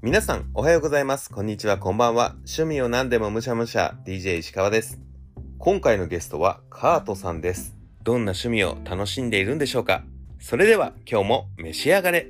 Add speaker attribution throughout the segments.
Speaker 1: 皆さん、おはようございます。こんにちは、こんばんは。趣味を何でもむしゃむしゃ、DJ 石川です。今回のゲストは、カートさんです。どんな趣味を楽しんでいるんでしょうか？それでは、今日も召し上がれ。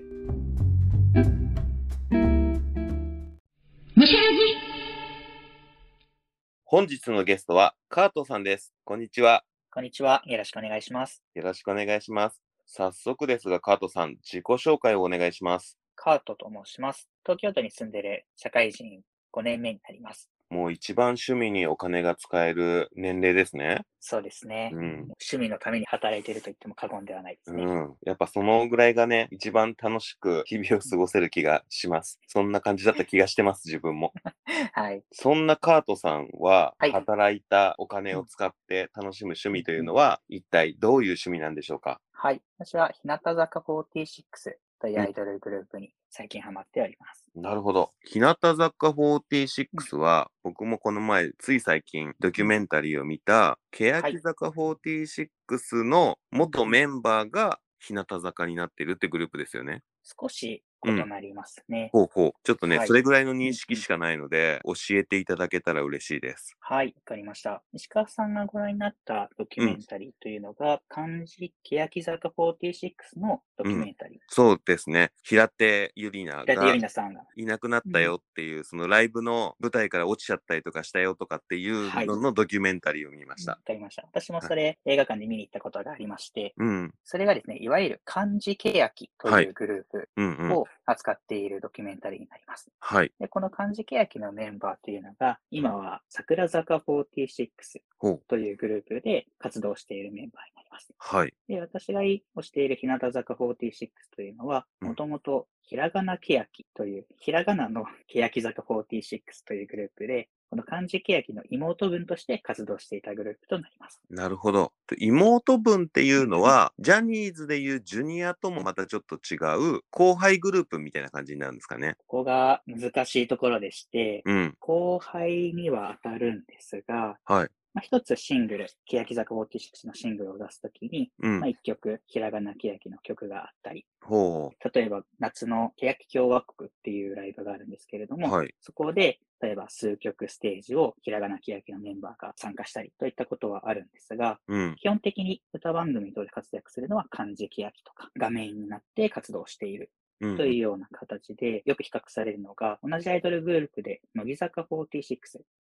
Speaker 1: 本日のゲストは、カートさんです。こんにちは。
Speaker 2: こんにちは。よろしくお願いします。
Speaker 1: よろしくお願いします。早速ですが、カートさん、自己紹介をお願いします。
Speaker 2: カートと申します。東京都に住んでいる社会人5年目になります。
Speaker 1: もう一番趣味にお金が使える年齢ですね。
Speaker 2: そうですね。
Speaker 1: うん。
Speaker 2: 趣味のために働いていると言っても過言ではないですね。
Speaker 1: うん。やっぱそのぐらいがね、一番楽しく日々を過ごせる気がします。そんな感じだった気がしてます、自分も。
Speaker 2: はい。
Speaker 1: そんなカートさんは、
Speaker 2: はい
Speaker 1: 働いたお金を使って楽しむ趣味というのは、一体どういう趣味なんでしょうか？
Speaker 2: はい。私は日向坂46というアイドルグループに最近ハマっております。
Speaker 1: なるほど。日向坂46は、僕もこの前、つい最近、ドキュメンタリーを見た、欅坂46の元メンバーが日向坂になってるってグループですよね。
Speaker 2: 少し異なりますね。
Speaker 1: ほうほう。ちょっとね、
Speaker 2: はい
Speaker 1: それぐらいの認識しかないので、教えていただけたら嬉しいです。
Speaker 2: はい。わかりました。石川さんがご覧になったドキュメンタリーというのが、漢字欅坂46のドキュメンタリー。
Speaker 1: そうですね。平手ゆりなが
Speaker 2: 平手さんが。
Speaker 1: いなくなったよっていう、そのライブの舞台から落ちちゃったりとかしたよとかっていう
Speaker 2: はい
Speaker 1: ののドキュメンタリーを見まし
Speaker 2: わ
Speaker 1: た。
Speaker 2: かりました。私もそれ、映画館で見に行ったことがありまして、
Speaker 1: うん。
Speaker 2: それがですね、いわゆる漢字欅と
Speaker 1: はいいう
Speaker 2: グループ
Speaker 1: うんうん。
Speaker 2: を扱っているドキュメンタリーになります。
Speaker 1: はい。
Speaker 2: で、この漢字欅のメンバーというのが、今は桜坂46
Speaker 1: ほう。
Speaker 2: というグループで活動しているメンバーになります。
Speaker 1: はい。
Speaker 2: で、私が推している日向坂46というのは、
Speaker 1: うん
Speaker 2: もともとひらがな欅という、ひらがなの欅坂46というグループで、この漢字欅の妹分として活動していたグループとなります。
Speaker 1: なるほど。妹分っていうのは、ジャニーズでいうジュニアともまたちょっと違う後輩グループみたいな感じになるんですかね。
Speaker 2: ここが難しいところでして、
Speaker 1: うん。
Speaker 2: 後輩には当たるんですが、
Speaker 1: はい。
Speaker 2: まあ、一つシングル、欅坂46のシングルを出すときに、
Speaker 1: うん
Speaker 2: まあ、。一曲、ひらがな欅の曲があったり、
Speaker 1: ほ
Speaker 2: 例えば夏の欅共和国っていうライブがあるんですけれど
Speaker 1: う。
Speaker 2: も、
Speaker 1: はい。
Speaker 2: そこで、例えば数曲ステージをひらがな欅のメンバーが参加したりといったことはあるんですが、
Speaker 1: うん。
Speaker 2: 基本的に歌番組等で活躍するのは漢字欅とか、画面になって活動している
Speaker 1: うん
Speaker 2: というような形で、よく比較されるのが、同じアイドルグループで、乃木坂46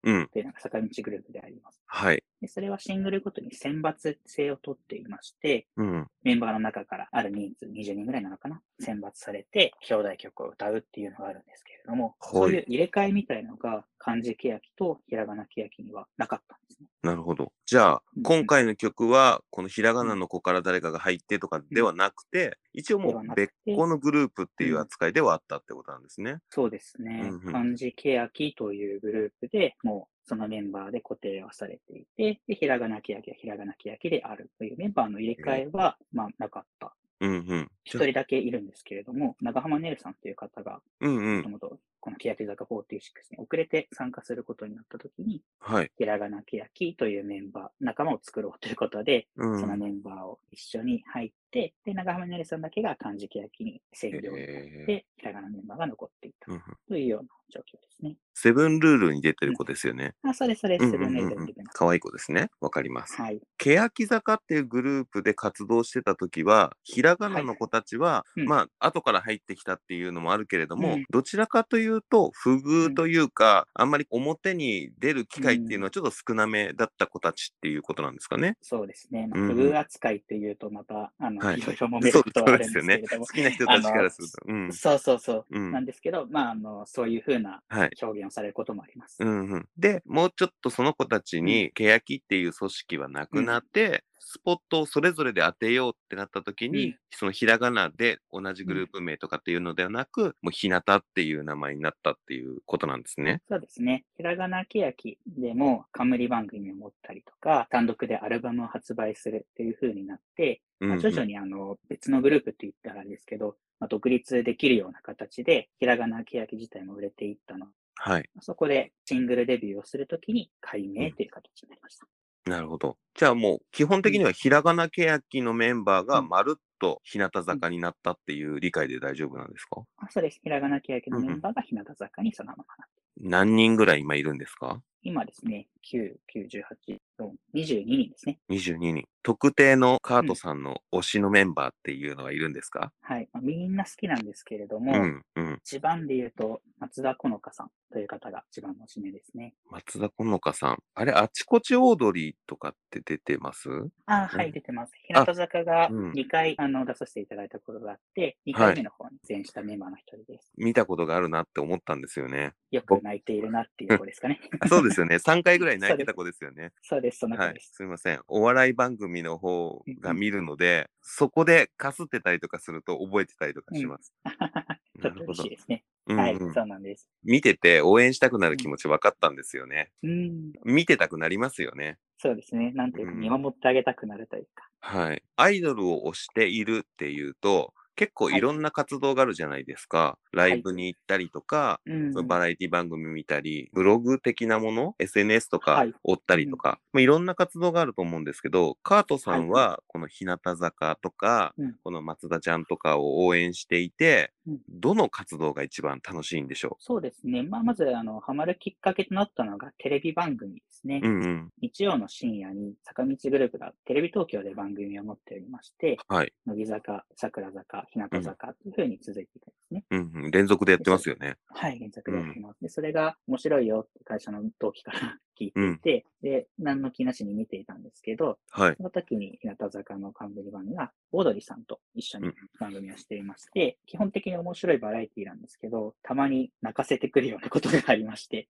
Speaker 1: うん。
Speaker 2: というのが坂道グループであります。
Speaker 1: はい。
Speaker 2: でそれはシングルごとに選抜制をとっていまして、
Speaker 1: うん。
Speaker 2: メンバーの中からある人数、20人ぐらいなのかな？選抜されて、兄弟曲を歌うっていうのがあるんですけれども、
Speaker 1: はい
Speaker 2: そういう入れ替えみたいのが漢字欅とひらがな欅にはなかったんですね。
Speaker 1: なるほど。じゃあ
Speaker 2: うん、
Speaker 1: 今回の曲は、このひらがなの子から誰かが入ってとかではなくて、一応もう別個のグループっていう扱いではあったってことなんですね。
Speaker 2: そうですね。
Speaker 1: うんうん
Speaker 2: 漢字欅というグループでもうそのメンバーで固定はされていて、で、ひらがな欅はひらがな欅であるというメンバーの入れ替えは、まあ、なかった。
Speaker 1: うんうん。
Speaker 2: 一人だけいるんですけれども、長浜ねるさんという方が。もともとこの欅坂46に遅れて参加することになったときに、
Speaker 1: はい。
Speaker 2: ひらがな欅というメンバー、仲間を作ろうということで、
Speaker 1: うん。
Speaker 2: そのメンバーを一緒に入って、で、長浜ねるさんだけが漢字欅に専業になって、ひらがなメンバーが残っていたというような状況ですね。
Speaker 1: セブンルールに出てる子ですよね。
Speaker 2: あ、そうです、そうです。セブン
Speaker 1: うんうんうんうん
Speaker 2: ネイル出て。
Speaker 1: 可愛い子ですね。わかります。
Speaker 2: はい。
Speaker 1: 欅坂っていうグループで活動してた時は、ひらがなの子たちは、
Speaker 2: うん
Speaker 1: まあ、後から入ってきたっていうのもあるけれども、
Speaker 2: うん
Speaker 1: どちらかというと、不遇というか、あんまり表に出る機会っていうのはちょっと少なめだった子たちっていうことなんですかね？
Speaker 2: そうですね。まあ、
Speaker 1: うん
Speaker 2: 不遇扱いというと、また、あの、
Speaker 1: はい
Speaker 2: いろいろ揉めることはあるん
Speaker 1: です
Speaker 2: けれども
Speaker 1: 好。きな人たちからすると。うん。
Speaker 2: そうそうそう。
Speaker 1: うん
Speaker 2: なんですけど、まあ、あの、そういうふうな
Speaker 1: はい。
Speaker 2: 表現をされることもあります。
Speaker 1: うんうん、で、もうちょっとその子たちに、欅っていう組織はなくなって、スポットをそれぞれで当てようってなった時に、
Speaker 2: うん
Speaker 1: そのひらがなで同じグループ名とかっていうのではなく、もうひなたっていう名前になったっていうことなんですね。
Speaker 2: そうですね。ひらがな欅でも冠番組を持ったりとか、単独でアルバムを発売するっていう風になって、
Speaker 1: うんうん
Speaker 2: まあ徐々にあの別のグループって言ったらあれですけど、まあ、独立できるような形で、ひらがな欅自体も売れていったの。
Speaker 1: はい。
Speaker 2: そこでシングルデビューをするときに改名という形になりました。
Speaker 1: なるほど。じゃあもう基本的にはひらがな欅のメンバーがまるっとと日向坂になったっていう理解で大丈夫なんですか？
Speaker 2: あそうです。ひらがなけやきのメンバーが日向坂にそのままなって
Speaker 1: 何人ぐらい今いるんですか？
Speaker 2: 今ですね、9、9、18、4 22人ですね。
Speaker 1: 22人。特定のカートさんの推しのメンバーっていうのはいるんですか、
Speaker 2: はい。まあ、みんな好きなんですけれども、
Speaker 1: うん、うん。
Speaker 2: 一番で言うと、松田好花さんという方が一番のおしめですね。
Speaker 1: 松田好花さん。あれ、あちこちオードリーとかって出てます？
Speaker 2: あはい、出てます。日向坂が
Speaker 1: うん
Speaker 2: 2回、あの出させていただいたことがあって、2回目の方に出演したメンバーの一人です。
Speaker 1: 見たことがあるなって思ったんですよね。
Speaker 2: よく泣いているなっていう子ですかね。
Speaker 1: あ そうですよね。3回ぐらい泣いてた子ですよね。
Speaker 2: そうです、その子
Speaker 1: はい
Speaker 2: で。す。
Speaker 1: すみません。お笑い番組の方が見るので、そこでかすってたりとかすると覚えてたりとかします。
Speaker 2: ちょっと嬉しいですね。
Speaker 1: うん
Speaker 2: はい、
Speaker 1: うん
Speaker 2: そうなんです。
Speaker 1: 見てて応援したくなる気持ち分かったんですよね。
Speaker 2: うん、
Speaker 1: 見てたくなりますよね。
Speaker 2: そうですね。なんていうか、
Speaker 1: うん
Speaker 2: 見守ってあげたくなるというか。
Speaker 1: はい。アイドルを推しているっていうと、結構い。ろんな活動があるじゃないですか。ライブに行ったりとか、
Speaker 2: うん、
Speaker 1: そのバラエティ番組見たり、ブログ的なもの、SNS とか
Speaker 2: はい。
Speaker 1: 追ったりとか、まあ、いろんな活動があると思うんですけど、カートさんはこの日向坂とか、
Speaker 2: うん。
Speaker 1: この松田ちゃんとかを応援していて、
Speaker 2: うん
Speaker 1: どの活動が一番楽しいんでしょ
Speaker 2: そうですね。まあ、まず、あの、ハマるきっかけとなったのがテレビ番組ですね。
Speaker 1: ううんうん。
Speaker 2: 日曜の深夜に坂道グループがテレビ東京で番組を持っておりまして、
Speaker 1: はい。
Speaker 2: 乃木坂、桜坂、日向坂というふうに続いていくんですね。
Speaker 1: うんうん。連続でやってますよね。
Speaker 2: はい、原作でやってます。で、それが面白いよって会社の同期から聞いていて、で、何の気なしに見ていたんですけど、
Speaker 1: はい。
Speaker 2: その時に日向坂の冠番組が、オードリーさんと一緒に番組をしていまして、基本的に面白いバラエティなんですけど、たまに泣かせてくるようなことがありまして。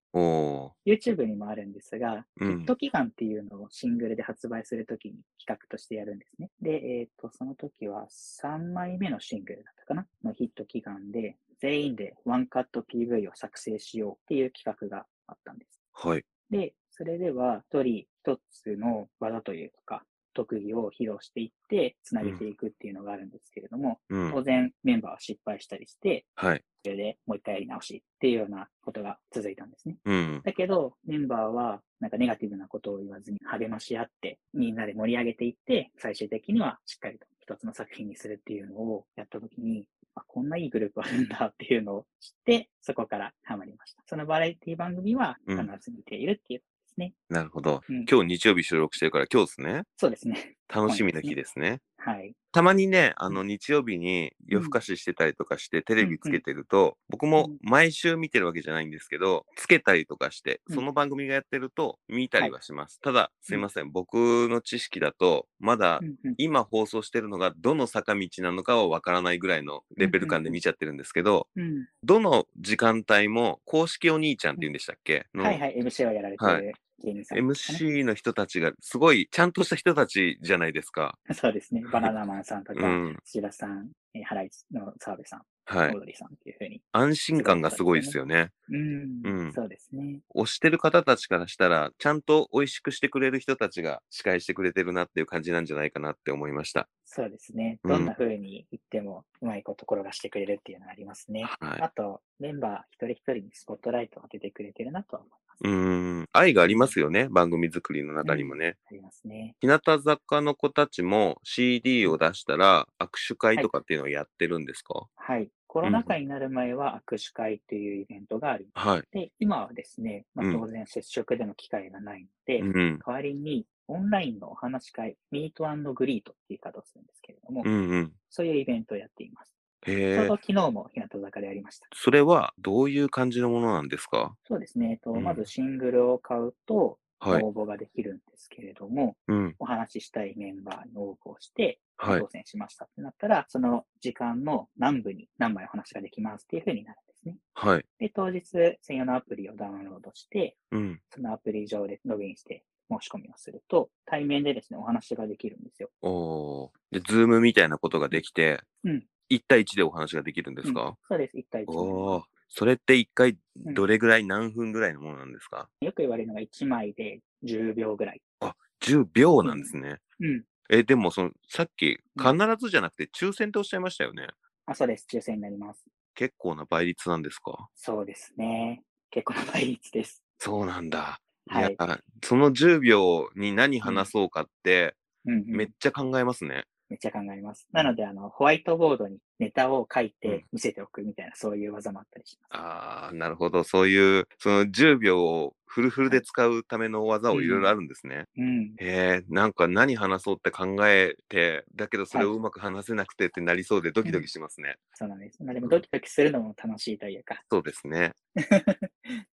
Speaker 2: YouTube にもあるんですが、
Speaker 1: うん
Speaker 2: ヒット祈願っていうのをシングルで発売するときに企画としてやるんですね。で、えっ、と、その時は3枚目のシングルだったかな？のヒット祈願で、全員でワンカット PV を作成しようっていう企画があったんです。
Speaker 1: はい。
Speaker 2: で、それでは一人一つの技というか、特技を披露していって、つなげていくっていうのがあるんですけれども、
Speaker 1: うん。
Speaker 2: 当然メンバーは失敗したりして、
Speaker 1: はい。
Speaker 2: それでもう一回やり直しっていうようなことが続いたんですね。
Speaker 1: うん。
Speaker 2: だけど、メンバーは、なんかネガティブなことを言わずに励まし合って、みんなで盛り上げていって、最終的にはしっかりと一つの作品にするっていうのをやったときに、あ、こんないいグループあるんだっていうのを知って、そこからハマりました。そのバラエティ番組は必ず見ているっていうことですね。
Speaker 1: なるほど。
Speaker 2: うん
Speaker 1: 今日日曜日収録してるから今日ですね。
Speaker 2: そうですね。
Speaker 1: 楽しみな日ですね。
Speaker 2: はい。
Speaker 1: たまにね、あの日曜日に夜更かししてたりとかして、テレビつけてると、僕も毎週見てるわけじゃないんですけど、つけたりとかして、
Speaker 2: うん。
Speaker 1: その番組がやってると見たりはします。ただ、すいません、僕の知識だと、まだ今放送してるのがどの坂道なのかはわからないぐらいのレベル感で見ちゃってるんですけど、
Speaker 2: うん。
Speaker 1: どの時間帯も公式お兄ちゃんって言うんでしたっけ、の
Speaker 2: はいはい、MC をやられて
Speaker 1: はい
Speaker 2: る
Speaker 1: MC の人たちがすごいちゃんとした人たちじゃないですか。
Speaker 2: そうですね。バナナマンさんとか、
Speaker 1: うん。
Speaker 2: 土田さん、えーハライチの澤部さん、
Speaker 1: はい。
Speaker 2: オードリーさんっていうふうに。
Speaker 1: 安心感がすごいですよね。
Speaker 2: うん、
Speaker 1: うん
Speaker 2: そうですね。
Speaker 1: 推してる方たちからしたら、ちゃんと美味しくしてくれる人たちが司会してくれてるなっていう感じなんじゃないかなって思いました。
Speaker 2: そうですね。
Speaker 1: うん
Speaker 2: どんな風に言っても、うまいこと転がしてくれるっていうのがありますね。
Speaker 1: はい。
Speaker 2: あと、メンバー一人一人にスポットライトを当ててくれてるなとは思います。
Speaker 1: うーん。愛がありますよね。番組作りの中にもね。
Speaker 2: ありますね。
Speaker 1: 日向坂の子たちも CD を出したら握手会とかっていうのをやってるんですか？
Speaker 2: はい。コロナ禍になる前は握手会というイベントがありま
Speaker 1: い。
Speaker 2: で、今はですね、まあ、
Speaker 1: うん
Speaker 2: 当然接触での機会がないので、
Speaker 1: うん。
Speaker 2: 代わりにオンラインのお話し会、ミートグリートっていう言い方をするんですけれども、
Speaker 1: うんうん。
Speaker 2: そういうイベントをやっています。ちょうど。昨日も日向坂でやりました。
Speaker 1: それはどういう感じのものなんですか？
Speaker 2: そうですね。えっと、
Speaker 1: うん
Speaker 2: まずシングルを買うと、
Speaker 1: はい。
Speaker 2: 応募ができるんですけれども、
Speaker 1: うん。
Speaker 2: お話ししたいメンバーに応募をして、
Speaker 1: はい。
Speaker 2: 当選しましたってなったら、その時間の何部に何枚お話ができますっていう風になるんですね。
Speaker 1: はい。
Speaker 2: で、当日専用のアプリをダウンロードして、
Speaker 1: うん。
Speaker 2: そのアプリ上でログインして申し込みをすると、対面でですね、お話ができるんですよ。
Speaker 1: おーで、 Zoom みたいなことができて、
Speaker 2: うん
Speaker 1: 1対1でお話ができるんです
Speaker 2: うん
Speaker 1: か、
Speaker 2: そうです。1対1になり
Speaker 1: おそれって1回
Speaker 2: うん
Speaker 1: どれぐらい何分ぐらいのものなんですか、
Speaker 2: す。よく言われるのが1枚で10秒ぐらい。
Speaker 1: ?10 秒なんですね。
Speaker 2: うん。
Speaker 1: え、でもその、さっき
Speaker 2: うん
Speaker 1: 必ずじゃなくて抽選っておっしゃいましたよね。
Speaker 2: あ、そうです。抽選になります。
Speaker 1: 結構な倍率なんですか？
Speaker 2: そうですね。結構な倍率です。
Speaker 1: そうなんだ。
Speaker 2: はい
Speaker 1: その10秒に何話そうかって。めっちゃ考えますね。
Speaker 2: めっちゃ考えます。なので、あの、ホワイトボードにネタを書い
Speaker 1: うん
Speaker 2: て見せておくみたいな、そういう技もあったりします。
Speaker 1: ああ、なるほど。そういう、その10秒をフルフルで使うための技をいろいろあるんですね。
Speaker 2: うん。
Speaker 1: へえ、なんか何話そうって考えて、だけどそれをうまく話せなくてってなりそうでドキドキしますね。
Speaker 2: そうなんです。まあでも、ドキドキするのも楽しいというか。
Speaker 1: そうですね。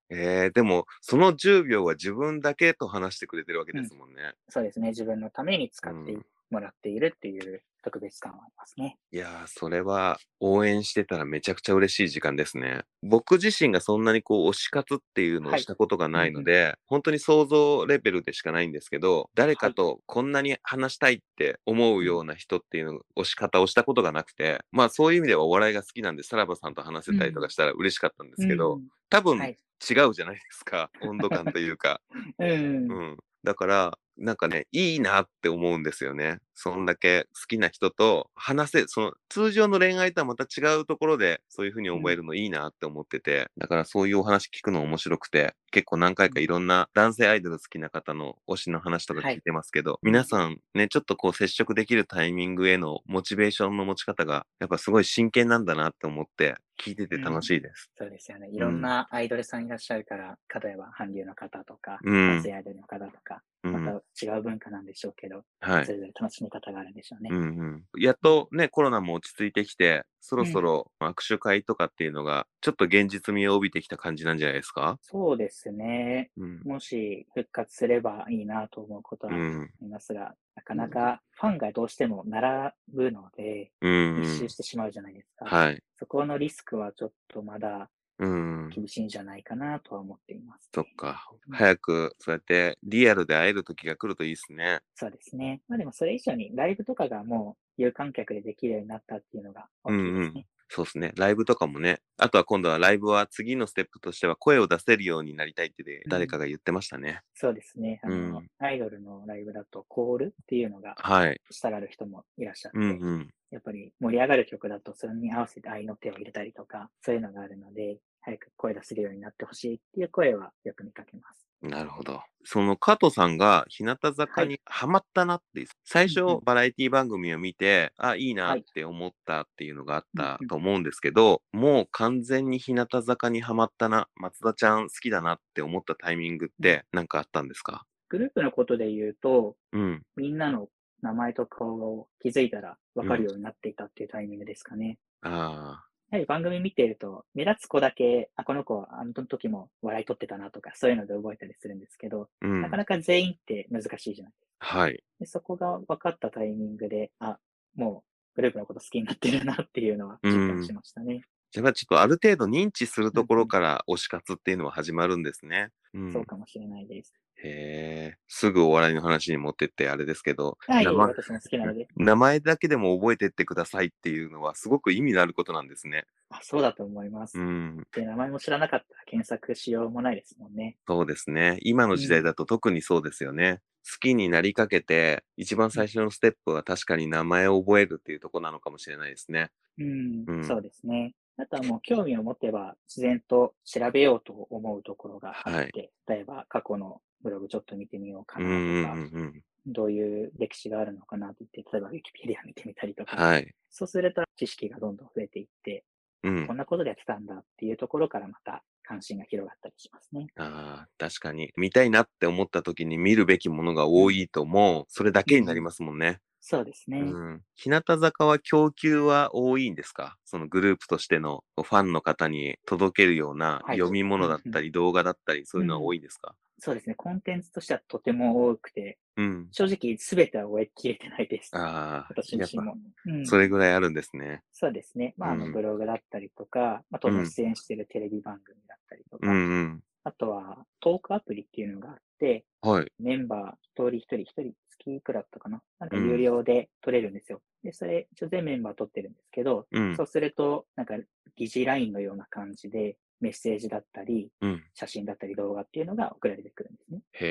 Speaker 1: えー、でも、その10秒は自分だけと話してくれてるわけですもんね。
Speaker 2: そうですね。自分のために使って
Speaker 1: うん
Speaker 2: もらっているっていう特別感はありますね。
Speaker 1: いやー、それは応援してたらめちゃくちゃ嬉しい時間ですね。僕自身がそんなにこう推し活っていうのを
Speaker 2: はい
Speaker 1: したことがないので、本当に想像レベルでしかないんですけど、誰かとこんなに話したいって思うような人っていうの推し方をしたことがなくて、まあそういう意味ではお笑いが好きなんで、さらばさんと話せたりとかしたら嬉しかったんですけど、
Speaker 2: うん
Speaker 1: 多分
Speaker 2: はい
Speaker 1: 違うじゃないですか、温度感というか。
Speaker 2: うん。
Speaker 1: うん。だから、なんかね、いいなって思うんですよね。そんだけ好きな人と話せ、その通常の恋愛とはまた違うところでそういうふうに思えるのいいなって思ってて、だからそういうお話聞くの面白くて、結構何回かいろんな男性アイドル好きな方の推しの話とか聞いてますけど、皆さんね、ちょっとこう接触できるタイミングへのモチベーションの持ち方が、やっぱすごい真剣なんだなって思って、聞いてて楽しいです。
Speaker 2: そうですよね。いろんなアイドルさんいらっしゃるから、例えば韓流の方とか、
Speaker 1: うん
Speaker 2: 男性アイドルの方とか、
Speaker 1: うん。
Speaker 2: また違う文化なんでしょうけど、
Speaker 1: はい
Speaker 2: そ。れぞれ楽しみ方があるんでしょうね。
Speaker 1: うんうん、やっとね、コロナも落ち着いてきて、そろそろ握手会とかっていうのが、ちょっと現実味を帯びてきた感じなんじゃないですか？
Speaker 2: そうですね。
Speaker 1: うん。
Speaker 2: もし復活すればいいなと思うことはあ
Speaker 1: うん。
Speaker 2: りますが、なかなかファンがどうしても並ぶので、
Speaker 1: うん、うん
Speaker 2: 密集してしまうじゃないですか。
Speaker 1: はい。
Speaker 2: そこのリスクはちょっとまだ
Speaker 1: うん。
Speaker 2: 厳しいんじゃないかなとは思っています。
Speaker 1: そっか。
Speaker 2: うん
Speaker 1: 早く、そうやってリアルで会える時が来るといいですね。
Speaker 2: そうですね。まあでもそれ以上にライブとかがもう有観客でできるようになったっていうのが大きいですね。
Speaker 1: そうですね。ライブとかもね。あとは今度はライブは次のステップとしては声を出せるようになりたいってで誰かが言ってましたね。
Speaker 2: そうですね。あの、
Speaker 1: うん
Speaker 2: アイドルのライブだとコールっていうのが
Speaker 1: はい。
Speaker 2: したがる人もいらっしゃって、
Speaker 1: うんうん。
Speaker 2: やっぱり盛り上がる曲だとそれに合わせて愛の手を入れたりとか、そういうのがあるので、早く声出せるようになってほしいっていう声はよく見かけます。
Speaker 1: なるほど。その加藤さんが日向坂にハマったなって、最初
Speaker 2: うんうん
Speaker 1: バラエティ番組を見て、あ、いいな
Speaker 2: はい
Speaker 1: って思ったっていうのがあっ
Speaker 2: うんうん
Speaker 1: たと思うんですけど、もう完全に日向坂にハマったな、松田ちゃん好きだなって思ったタイミングって何かあったんですか？
Speaker 2: グループのことで言うと、
Speaker 1: うん。
Speaker 2: みんなの名前と顔を気づいたら分かるようになっていたっていうタイミングですかね。
Speaker 1: あ
Speaker 2: やはり番組見ていると、目立つ子だけ、あ、この子はあの時も笑い取ってたなとか、そういうので覚えたりするんですけど、
Speaker 1: あ、うん
Speaker 2: なか。なか全員って難しいじゃないですか。
Speaker 1: はい。
Speaker 2: でそこが分かったタイミングで、あ、もうグループのこと好きになってるなっていうのは実感しましたね。
Speaker 1: じゃあちょっとある程度認知するところから推し活っていうのは始まるんですね。うん。
Speaker 2: そうかもしれないです。
Speaker 1: へえ。すぐお笑いの話に持ってってあれですけど、
Speaker 2: はい、
Speaker 1: 名前
Speaker 2: 私も好きなので。
Speaker 1: 名前だけでも覚えてってくださいっていうのはすごく意味のあることなんですね。
Speaker 2: あ、そうだと思います。
Speaker 1: うん。
Speaker 2: で、名前も知らなかったら検索しようもないですもんね。
Speaker 1: そうですね。今の時代だと特にそうですよね。好きになりかけて、一番最初のステップは確かに名前を覚えるっていうところなのかもしれないですね。
Speaker 2: うん、
Speaker 1: うん
Speaker 2: そうですね。あとはもう興味を持てば自然と調べようと思うところがあって、例えば過去のブログちょっと見てみようか
Speaker 1: う
Speaker 2: なんとか、
Speaker 1: うんうん。
Speaker 2: どういう歴史があるのかなって言って、例えばウィキペディア見てみたりとか、
Speaker 1: はい。
Speaker 2: そうすると知識がどんどん増えていって、
Speaker 1: うん
Speaker 2: こん。なことでやってたんだっていうところからまた関心が広がったりしますね。
Speaker 1: ああ、確かに。見たいなって思った時に見るべきものが多いともう、それだけになりますもんね。
Speaker 2: そうですね。
Speaker 1: うん。日向坂は供給は多いんですか？そのグループとしてのファンの方に届けるような
Speaker 2: はい
Speaker 1: 読み物だったり動画だったり、そういうのは多いんですか？
Speaker 2: そうですね。コンテンツとしてはとても多くて、
Speaker 1: うん。
Speaker 2: 正直全ては終えきれてないです。
Speaker 1: ああ、
Speaker 2: 私自身も。うん
Speaker 1: それぐらいあるんですね。
Speaker 2: そうですね。まあ、あの、
Speaker 1: うん
Speaker 2: ブログだったりとか、まあ、当
Speaker 1: うん
Speaker 2: 然出演しているテレビ番組だったりとか、
Speaker 1: うんうん。
Speaker 2: あとはトークアプリっていうのがあって、
Speaker 1: はい。
Speaker 2: メンバー一人一人一人月いくらだったかな？なんか
Speaker 1: うん
Speaker 2: 有料で取れるんですよ。で、それ、一応全メンバー取ってるんですけど、
Speaker 1: うん
Speaker 2: そうすると、なんか疑似 LINE のような感じで、メッセージだったり、
Speaker 1: うん。
Speaker 2: 写真だったり動画っていうのが送られてくるんですね。
Speaker 1: へ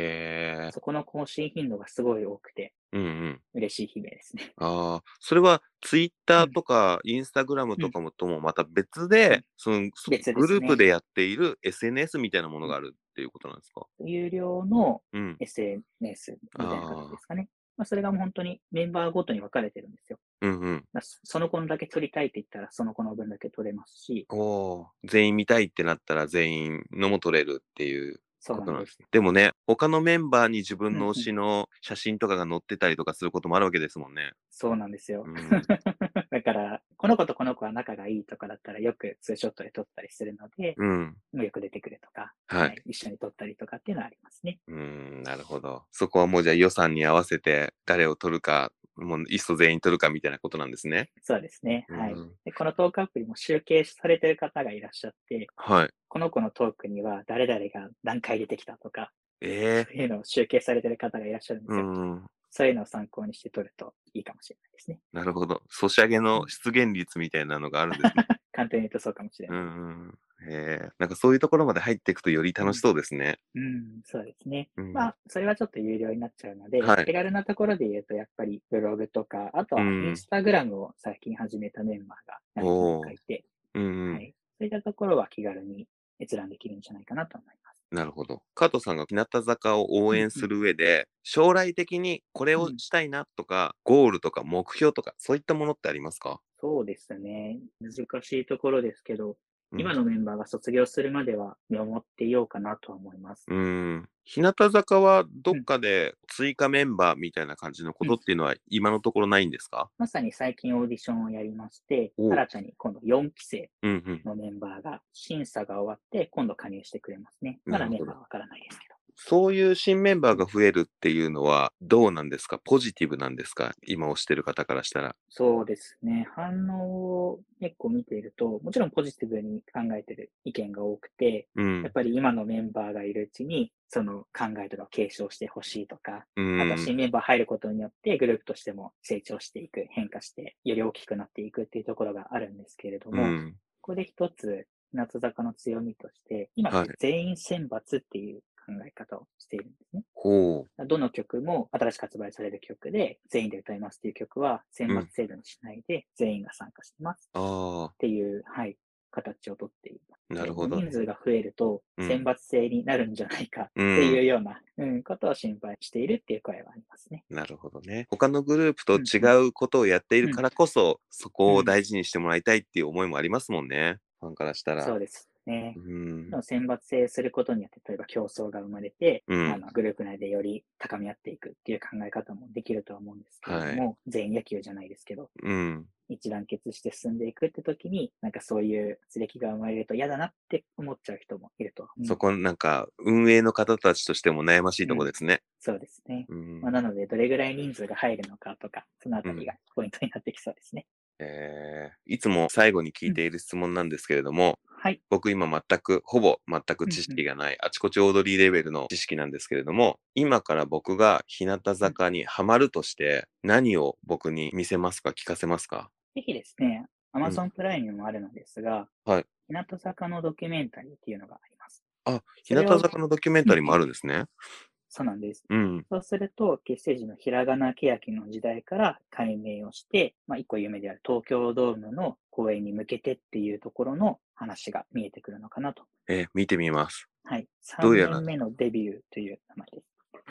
Speaker 1: え。
Speaker 2: そこの更新頻度がすごい多くて、
Speaker 1: うんうん。
Speaker 2: 嬉しい悲鳴ですね。
Speaker 1: ああ、それはツイッターとかインスタグラムとかもともまた別
Speaker 2: う
Speaker 1: で
Speaker 2: ん、
Speaker 1: そのそグループでやっている SNS みたいなものがあるっていうことなんですか？
Speaker 2: 有料の
Speaker 1: うん。
Speaker 2: SNS みたいな感じですかね。まあ、それがもう本当にメンバーごとに分かれてるんですよ。
Speaker 1: うんうん。
Speaker 2: だそその子のだけ取りたいって言ったら、その子の分だけ取れますし、
Speaker 1: おお、全員見たいってなったら全員のも取れるっていう
Speaker 2: そうなんです。
Speaker 1: ことなんですね。でもね、他のメンバーに自分の推しの写真とかが載ってたりとかすることもあるわけですもんね。
Speaker 2: そうなんですよ。
Speaker 1: うん
Speaker 2: だから、この子とこの子は仲がいいとかだったらよくツーショットで撮ったりするので、
Speaker 1: うん。
Speaker 2: よく出てくるとか、
Speaker 1: はい。
Speaker 2: 一緒に撮ったりとかっていうのはありますね。
Speaker 1: うん、なるほど。そこはもうじゃあ予算に合わせて誰を取るか、もういっそ全員取るかみたいなことなんですね。
Speaker 2: そうですね。はい。
Speaker 1: うん
Speaker 2: でこのトークアプリも集計されてる方がいらっしゃって、
Speaker 1: はい。
Speaker 2: この子のトークには誰々が何回出てきたとか、
Speaker 1: ええ
Speaker 2: そういうのを集計されてる方がいらっしゃるんです
Speaker 1: う
Speaker 2: よ。
Speaker 1: ん。
Speaker 2: そういうのを参考にして撮るといいかもしれないですね。
Speaker 1: なるほど。ソシャゲの出現率みたいなのがあるんですね。
Speaker 2: 簡単に言うとそうかもしれ
Speaker 1: う
Speaker 2: ない。
Speaker 1: んうん。ええなんかそういうところまで入っていくとより楽しそうですね。
Speaker 2: うん、そうですね。
Speaker 1: うん
Speaker 2: まあ、それはちょっと有料になっちゃうので、
Speaker 1: はい
Speaker 2: 手軽なところで言うと、やっぱりブログとか、あとは
Speaker 1: うん
Speaker 2: インスタグラムを最近始めたメンバーが何人かいて、
Speaker 1: うんうん。
Speaker 2: はい。そういったところは気軽に閲覧できるんじゃないかなと思います。
Speaker 1: なるほど。加藤さんが日向坂を応援する上で、将来的にこれをしたいなとか、ゴールとか目標とか、そういったものってありますか、
Speaker 2: そうですね。難しいところですけど、
Speaker 1: うん
Speaker 2: 今のメンバーが卒業するまでは見守っていようかなとは思います。
Speaker 1: うん。日向坂はどっかで追加メンバーみたいな感じのことっていうのは今のところないんですか？
Speaker 2: まさに最近オーディションをやりまして、新たに今度4期生
Speaker 1: うんうん。
Speaker 2: のメンバーが審査が終わって、今度加入してくれますね。まだメンバーはわからないですけど。
Speaker 1: そういう新メンバーが増えるっていうのはどうなんですか？ポジティブなんですか？今推してる方からしたら。
Speaker 2: そうですね。反応を結構見ていると、もちろんポジティブに考えてる意見が多くて、
Speaker 1: うん
Speaker 2: やっ。ぱり今のメンバーがいるうちに、その考えとかを継承してほしいとか、
Speaker 1: うん
Speaker 2: あと新メンバー入ることによってグループとしても成長していく、変化して、より大きくなっていくっていうところがあるんですけれども、
Speaker 1: うん。
Speaker 2: ここで一つ、日向坂の強みとして、今全員選抜っていう考え方をしているんですね。
Speaker 1: ほ
Speaker 2: どの曲も新しく発売される曲で全員で歌いますっていう曲は選抜制度にしないで全員が参加してます
Speaker 1: う。あ
Speaker 2: っていう、はい、形をとっている。
Speaker 1: あ、なるほどね。
Speaker 2: 人数が増えると
Speaker 1: うん
Speaker 2: 選抜制になるんじゃないかって
Speaker 1: うん
Speaker 2: いうような、うんことを心配しているっていう声はありますね。
Speaker 1: なるほどね。他のグループと違うことをやっているからこそ、そこを大事にしてもらいたいっていう思いもありますもんね。ファンからしたら。
Speaker 2: そうですね。
Speaker 1: うん。
Speaker 2: の選抜制することによって、例えば競争が生まれて、
Speaker 1: うん
Speaker 2: あのグループ内でより高め合っていくっていう考え方もできるとは思うんですけれども、全員野球じゃないですけど、
Speaker 1: うん。
Speaker 2: 一団結して進んでいくって時に、なんかそういう圧力が生まれると嫌だなって思っちゃう人もいると。
Speaker 1: そこなんか運営の方たちとしても悩ましいとこですね。
Speaker 2: そうですね。
Speaker 1: うん
Speaker 2: まあ、なので、どれぐらい人数が入るのかとか、そのあたりがポイントになってきそうですね。
Speaker 1: えーいつも最後に聞いている質問なんですけれども、
Speaker 2: はい。
Speaker 1: 僕今全く、ほぼ全く知識がない、あちこちオードリーレベルの知識なんですけれども、今から僕が日向坂にハマるとして、何を僕に見せますか聞かせますか？
Speaker 2: ぜひですね、Amazon プライムもあるのですが、
Speaker 1: はい
Speaker 2: 日向坂のドキュメンタリーっていうのがあります。
Speaker 1: あ、日向坂のドキュメンタリーもあるんですね。
Speaker 2: そうなんです。
Speaker 1: うん。
Speaker 2: そうすると、結成時のひらがな欅の時代から解明をして、まあ、一個夢である東京ドームの公演に向けてっていうところの話が見えてくるのかなと。
Speaker 1: えー見てみます。
Speaker 2: はい。3
Speaker 1: どうやら
Speaker 2: 年目のデビューという名前です。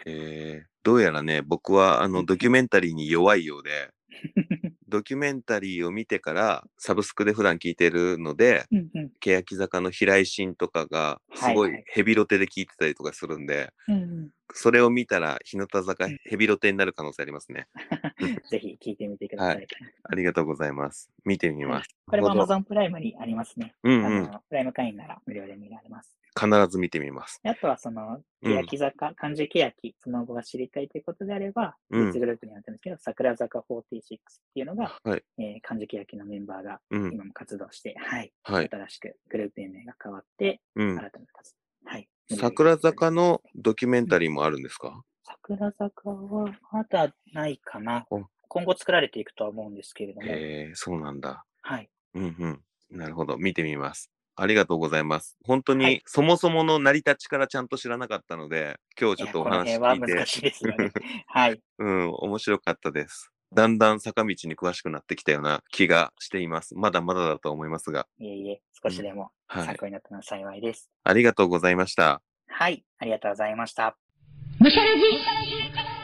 Speaker 1: えーどうやらね、僕はあの ドキュメンタリーに弱いようで、ドキュメンタリーを見てからサブスクで普段聞いてるので、
Speaker 2: うんうん
Speaker 1: 欅坂の平井心とかがすご
Speaker 2: はいはい
Speaker 1: いヘビロテで聞いてたりとかするんで、
Speaker 2: うん
Speaker 1: それを見たら日向坂ヘビロテになる可能性ありますね。
Speaker 2: う んぜひ聞いてみてください。
Speaker 1: はいありがとうございます。見てみます。
Speaker 2: これも Amazon プライムにありますね。
Speaker 1: うんうん。
Speaker 2: プライム会員なら無料で見られます。
Speaker 1: 必ず見てみます。
Speaker 2: であとはその、
Speaker 1: うん
Speaker 2: 欅坂、漢字欅、その後が知りたいということであれば、
Speaker 1: うん
Speaker 2: 別グループになってるんですけど、桜坂46っていうのが、
Speaker 1: はい。
Speaker 2: えー漢字欅のメンバーが
Speaker 1: うん。
Speaker 2: 今も活動して、はい。
Speaker 1: はい。
Speaker 2: 新しくグループ名が変わって、
Speaker 1: うん。
Speaker 2: 新たな活動。はい。
Speaker 1: 桜坂のドキュメンタリーもあるんですか？
Speaker 2: 桜坂はまだないかな
Speaker 1: お。
Speaker 2: 今後作られていくとは思うんですけれども、
Speaker 1: へえ、そうなんだ。
Speaker 2: はい。
Speaker 1: うんうん。なるほど。見てみます。ありがとうございます。本当に、
Speaker 2: はい
Speaker 1: そもそもの成り立ちからちゃんと知らなかったので、今日ちょっとお話
Speaker 2: いやこの
Speaker 1: 聞いて、
Speaker 2: 辺は難しいですよね。はい。
Speaker 1: うん、面白かったです。だんだん坂道に詳しくなってきたような気がしています。まだまだだと思いますが、
Speaker 2: いえいえ、少しでも
Speaker 1: はい。
Speaker 2: 参考になったのは幸いです。
Speaker 1: ありがとうございました。
Speaker 2: はい。ありがとうございました。
Speaker 3: むしゃらじ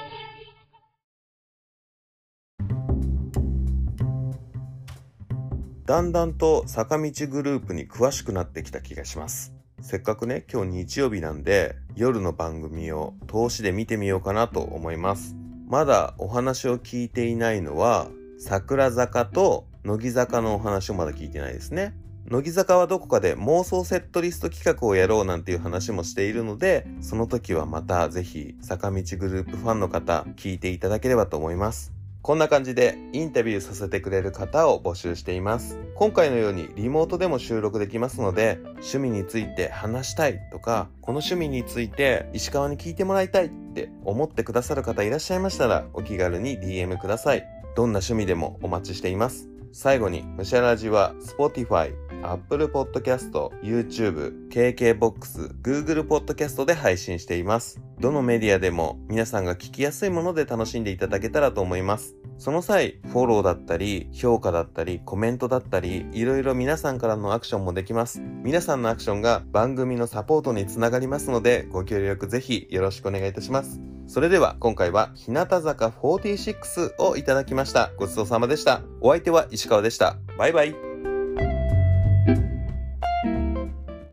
Speaker 1: だんだんと坂道グループに詳しくなってきた気がします。せっかくね、今日日曜日なんで、夜の番組を通しで見てみようかなと思います。まだお話を聞いていないのは、桜坂と乃木坂のお話をまだ聞いてないですね。乃木坂はどこかで妄想セットリスト企画をやろうなんていう話もしているので、その時はまたぜひ坂道グループファンの方聞いていただければと思います。こんな感じでインタビューさせてくれる方を募集しています。今回のようにリモートでも収録できますので、趣味について話したいとか、この趣味について石川に聞いてもらいたいって思ってくださる方いらっしゃいましたら、お気軽に DM ください。どんな趣味でもお待ちしています。最後に、むしゃらじは Spotify、Apple Podcast、YouTube、KKBOX、Google Podcast で配信しています。どのメディアでも皆さんが聞きやすいもので楽しんでいただけたらと思います。その際、フォローだったり、評価だったり、コメントだったり、いろいろ皆さんからのアクションもできます。皆さんのアクションが番組のサポートにつながりますので、ご協力ぜひよろしくお願いいたします。それでは今回は日向坂46をいただきました。ごちそうさまでした。お相手は石川でした。バイバイ。